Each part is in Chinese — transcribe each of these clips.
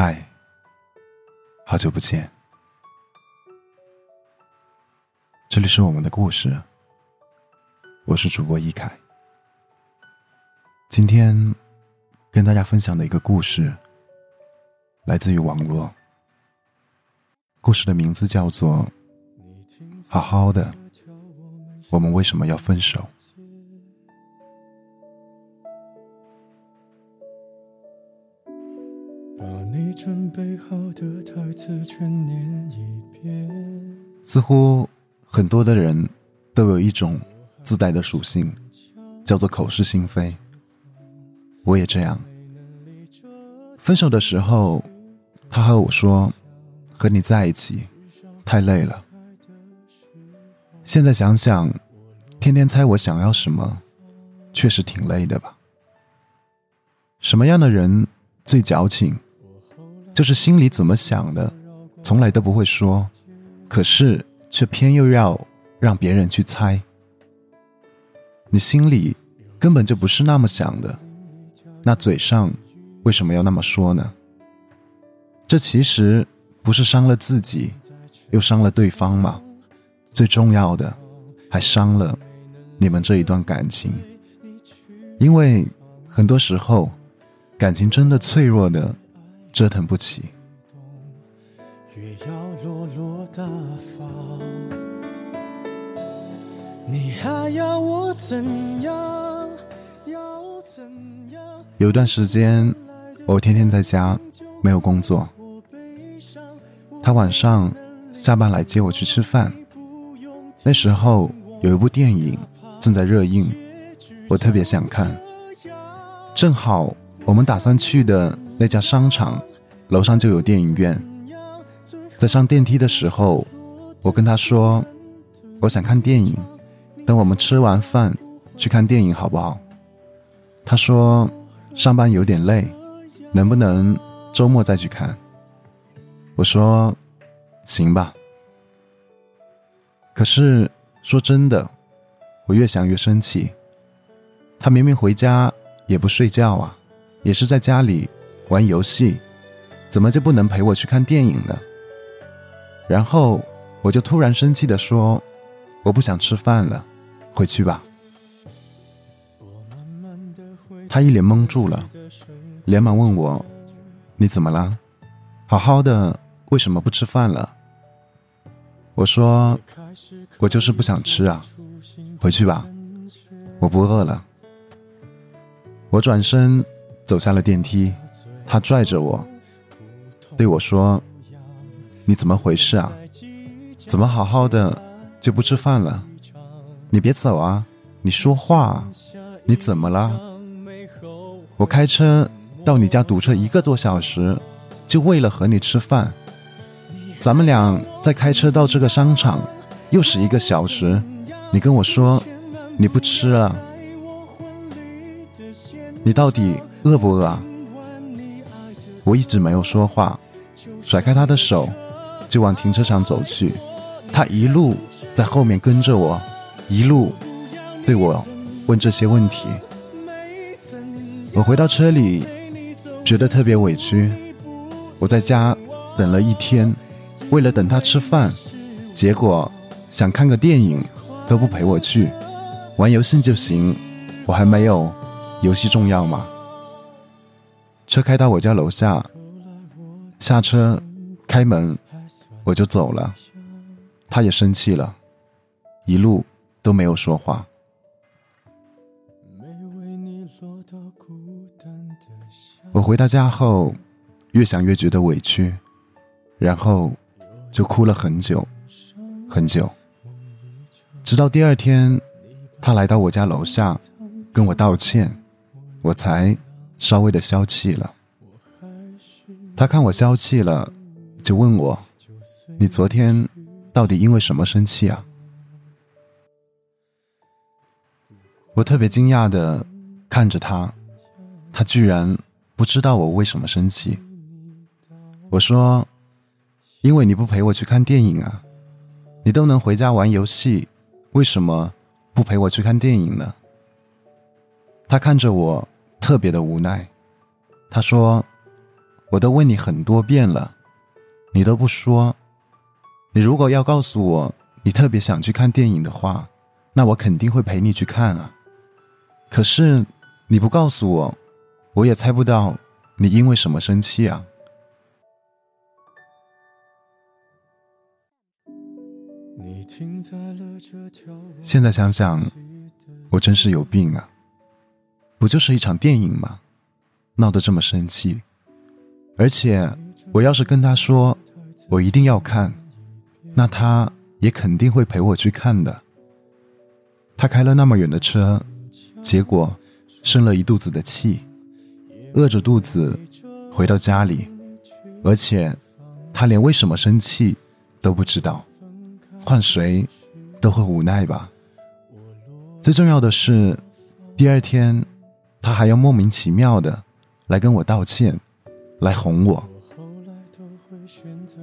嗨，好久不见，这里是我们的故事，我是主播一凯。今天跟大家分享的一个故事，来自于网络。故事的名字叫做《好好的》，我们为什么要分手？把你准备好的台词全念一遍。似乎很多的人都有一种自带的属性，叫做口是心非。我也这样。分手的时候，他和我说：“和你在一起太累了。”现在想想，天天猜我想要什么，确实挺累的吧？什么样的人最矫情？就是心里怎么想的，从来都不会说，可是却偏又要让别人去猜。你心里根本就不是那么想的，那嘴上为什么要那么说呢？这其实不是伤了自己，又伤了对方吗？最重要的，还伤了你们这一段感情。因为很多时候，感情真的脆弱的。折腾不起。有段时间，我天天在家，没有工作。他晚上下班来接我去吃饭。那时候有一部电影正在热映，我特别想看。正好我们打算去的那家商场。楼上就有电影院，在上电梯的时候，我跟他说：“我想看电影，等我们吃完饭去看电影好不好？”他说：“上班有点累，能不能周末再去看？”我说：“行吧。”可是说真的，我越想越生气。他明明回家也不睡觉啊，也是在家里玩游戏。怎么就不能陪我去看电影呢？然后我就突然生气的说：“我不想吃饭了，回去吧。”他一脸懵住了，连忙问我：“你怎么了？好好的，为什么不吃饭了？”我说：“我就是不想吃啊，回去吧，我不饿了。”我转身走下了电梯，他拽着我。对我说：“你怎么回事啊？怎么好好的就不吃饭了？你别走啊！你说话，你怎么了？我开车到你家堵车一个多小时，就为了和你吃饭。咱们俩再开车到这个商场，又是一个小时。你跟我说你不吃了，你到底饿不饿啊？”我一直没有说话。甩开他的手，就往停车场走去。他一路在后面跟着我，一路对我问这些问题。我回到车里，觉得特别委屈。我在家等了一天，为了等他吃饭，结果想看个电影都不陪我去，玩游戏就行，我还没有游戏重要吗？车开到我家楼下。下车，开门，我就走了。他也生气了，一路都没有说话。我回到家后，越想越觉得委屈，然后就哭了很久，很久。直到第二天，他来到我家楼下，跟我道歉，我才稍微的消气了。他看我消气了，就问我：“你昨天到底因为什么生气啊？”我特别惊讶的看着他，他居然不知道我为什么生气。我说：“因为你不陪我去看电影啊，你都能回家玩游戏，为什么不陪我去看电影呢？”他看着我，特别的无奈。他说。我都问你很多遍了，你都不说。你如果要告诉我你特别想去看电影的话，那我肯定会陪你去看啊。可是你不告诉我，我也猜不到你因为什么生气啊。现在想想，我真是有病啊！不就是一场电影吗？闹得这么生气，而且我要是跟他说我一定要看，那他也肯定会陪我去看的。他开了那么远的车，结果生了一肚子的气，饿着肚子回到家里，而且他连为什么生气都不知道，换谁都会无奈吧。最重要的是，第二天他还要莫名其妙的。来跟我道歉，来哄我。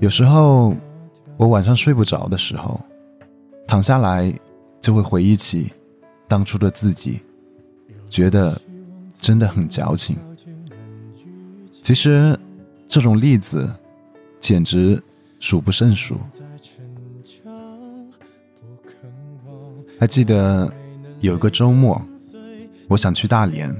有时候我晚上睡不着的时候，躺下来就会回忆起当初的自己，觉得真的很矫情。其实这种例子简直数不胜数。还记得有一个周末，我想去大连。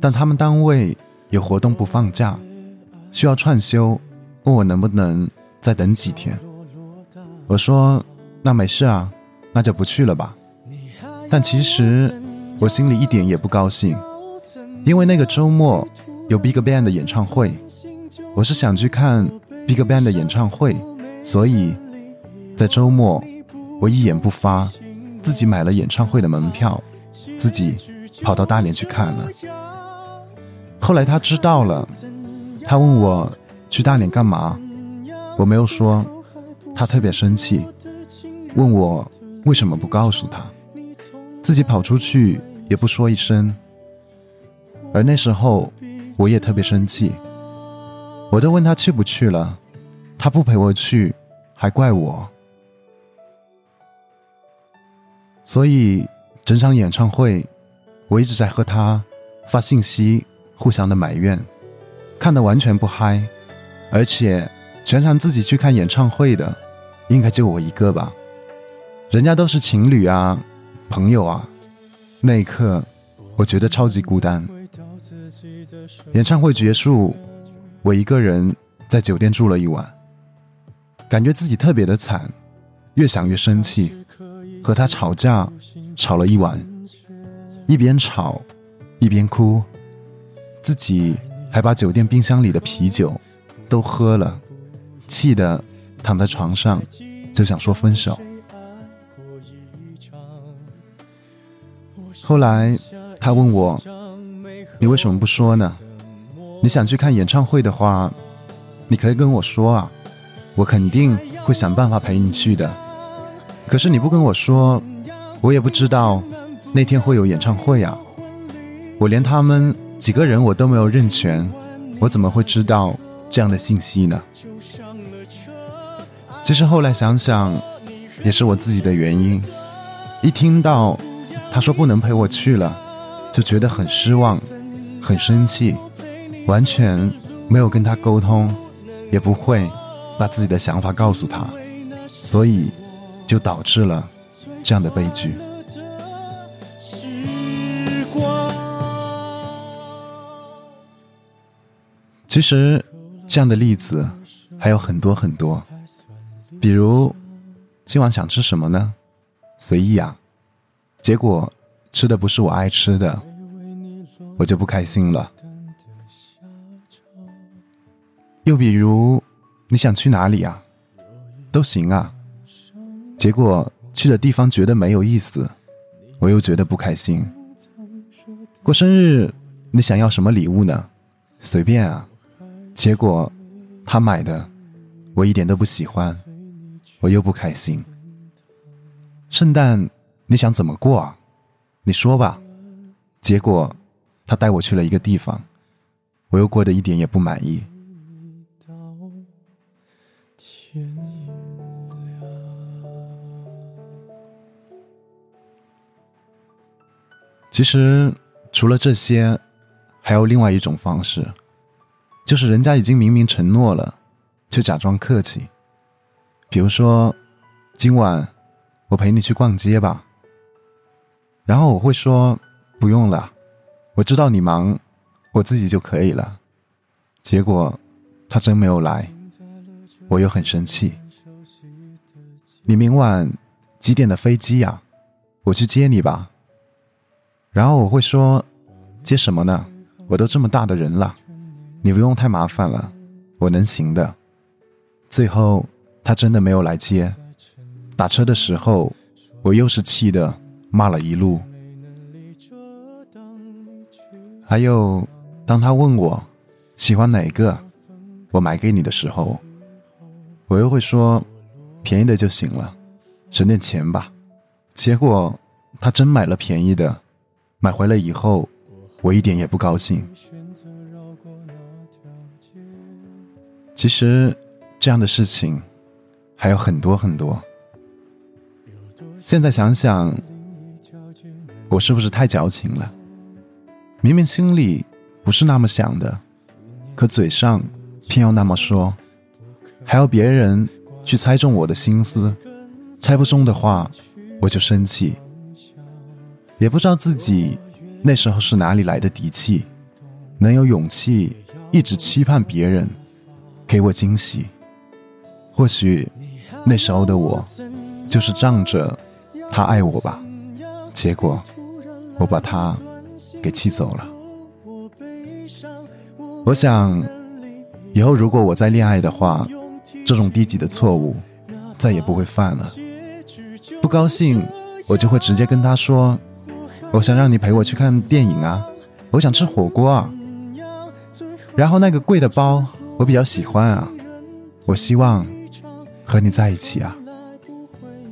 但他们单位有活动不放假，需要串休，问我能不能再等几天。我说那没事啊，那就不去了吧。但其实我心里一点也不高兴，因为那个周末有 BigBang 的演唱会，我是想去看 BigBang 的演唱会，所以在周末我一言不发，自己买了演唱会的门票，自己跑到大连去看了。后来他知道了，他问我去大连干嘛，我没有说，他特别生气，问我为什么不告诉他，自己跑出去也不说一声。而那时候我也特别生气，我都问他去不去了，他不陪我去，还怪我。所以整场演唱会，我一直在和他发信息。互相的埋怨，看得完全不嗨，而且全场自己去看演唱会的，应该就我一个吧？人家都是情侣啊，朋友啊。那一刻，我觉得超级孤单。演唱会结束，我一个人在酒店住了一晚，感觉自己特别的惨，越想越生气，和他吵架，吵了一晚，一边吵，一边哭。自己还把酒店冰箱里的啤酒都喝了，气得躺在床上就想说分手。后来他问我：“你为什么不说呢？你想去看演唱会的话，你可以跟我说啊，我肯定会想办法陪你去的。可是你不跟我说，我也不知道那天会有演唱会啊，我连他们。”几个人我都没有认全，我怎么会知道这样的信息呢？其实后来想想，也是我自己的原因。一听到他说不能陪我去了，就觉得很失望，很生气，完全没有跟他沟通，也不会把自己的想法告诉他，所以就导致了这样的悲剧。其实，这样的例子还有很多很多，比如今晚想吃什么呢？随意啊。结果吃的不是我爱吃的，我就不开心了。又比如你想去哪里啊？都行啊。结果去的地方觉得没有意思，我又觉得不开心。过生日你想要什么礼物呢？随便啊。结果，他买的我一点都不喜欢，我又不开心。圣诞你想怎么过啊？你说吧。结果，他带我去了一个地方，我又过得一点也不满意。其实，除了这些，还有另外一种方式。就是人家已经明明承诺了，却假装客气。比如说，今晚我陪你去逛街吧。然后我会说不用了，我知道你忙，我自己就可以了。结果他真没有来，我又很生气。你明晚几点的飞机呀？我去接你吧。然后我会说接什么呢？我都这么大的人了，你不用太麻烦了，我能行的。最后他真的没有来接，打车的时候我又是气的。骂了一路，还有，当他问我喜欢哪个，我买给你的时候，我又会说便宜的就行了，省点钱吧。结果他真买了便宜的，买回来以后，我一点也不高兴。其实这样的事情还有很多很多，现在想想。我是不是太矫情了？明明心里不是那么想的，可嘴上偏要那么说，还要别人去猜中我的心思，猜不中的话我就生气。也不知道自己那时候是哪里来的底气，能有勇气一直期盼别人给我惊喜。或许那时候的我就是仗着他爱我吧。结果，我把他给气走了。我想，以后如果我再恋爱的话，这种低级的错误再也不会犯了。不高兴，我就会直接跟他说：“我想让你陪我去看电影啊，我想吃火锅啊。”然后那个贵的包我比较喜欢啊，我希望和你在一起啊。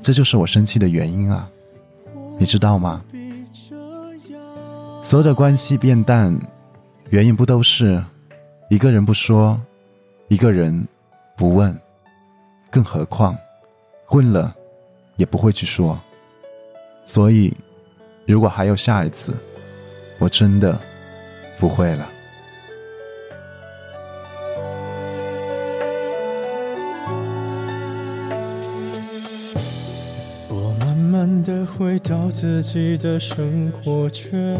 这就是我生气的原因啊。你知道吗？所有的关系变淡，原因不都是一个人不说，一个人不问，更何况问了也不会去说。所以，如果还有下一次，我真的不会了。的回到自己的生活圈。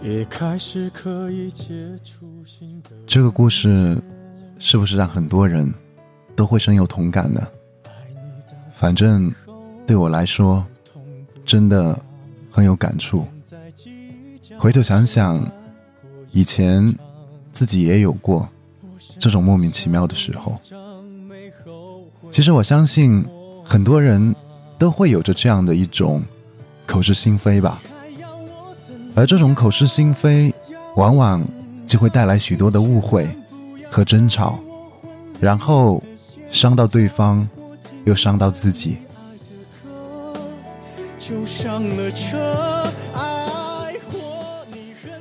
也开始可以接触新的。这个故事是不是让很多人都会深有同感呢？反正对我来说，真的很有感触。回头想想，以前自己也有过这种莫名其妙的时候。其实我相信，很多人都会有着这样的一种口是心非吧，而这种口是心非，往往就会带来许多的误会和争吵，然后伤到对方，又伤到自己。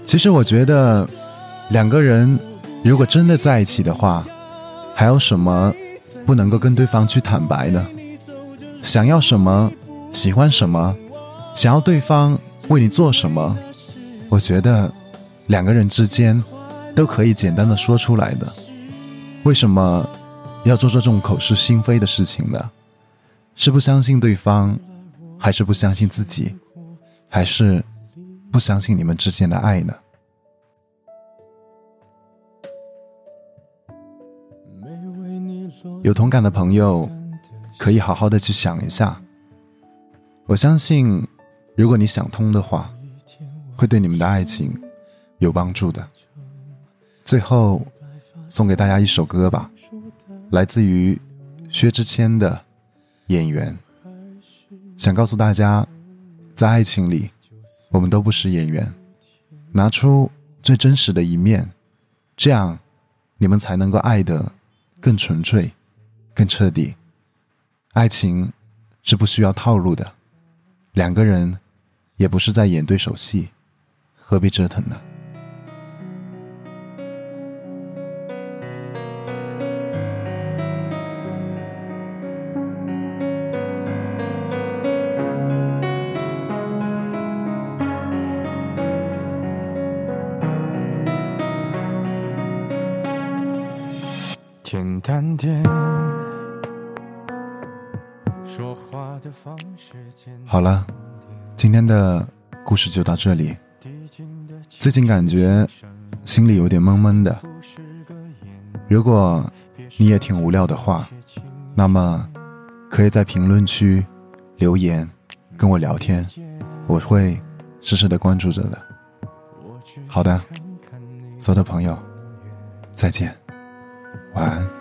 其实我觉得，两个人如果真的在一起的话，还有什么？不能够跟对方去坦白的，想要什么，喜欢什么，想要对方为你做什么，我觉得两个人之间都可以简单的说出来的。为什么要做这种口是心非的事情呢？是不相信对方，还是不相信自己，还是不相信你们之间的爱呢？有同感的朋友，可以好好的去想一下。我相信，如果你想通的话，会对你们的爱情有帮助的。最后，送给大家一首歌吧，来自于薛之谦的《演员》。想告诉大家，在爱情里，我们都不是演员，拿出最真实的一面，这样你们才能够爱得更纯粹。更彻底。爱情是不需要套路的两个人也不是在演对手戏何必折腾呢？简单点好了，今天的故事就到这里。最近感觉心里有点闷闷的，如果你也挺无聊的话，那么可以在评论区留言跟我聊天，我会时时的关注着的。好的，所有的朋友，再见，晚安。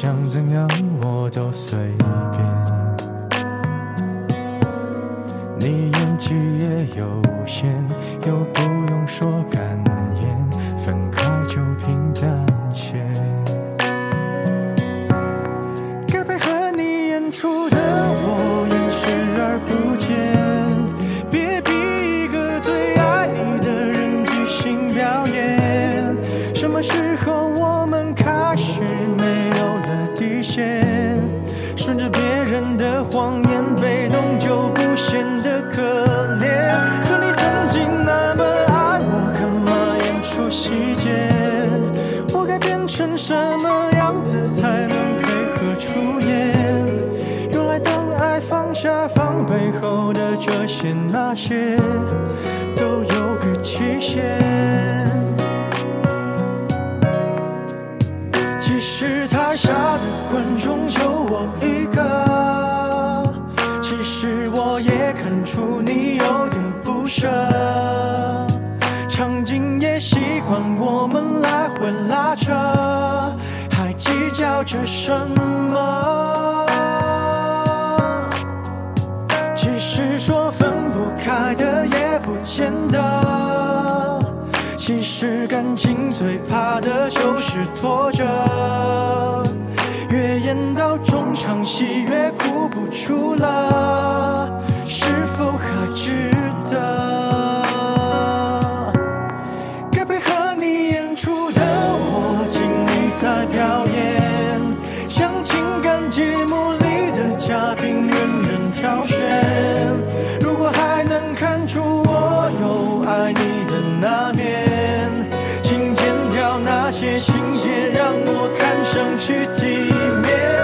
想怎样我都随便，你演技也有限，又不下防备后的这些那些，都有个期限。其实台下的观众就我一个，其实我也看出你有点不舍，场景也习惯我们来回拉扯，还计较着什么？是说分不开的也不见得。其实感情最怕的就是拖着，越演到中场戏越哭不出了，是否还值情节让我看上去体面。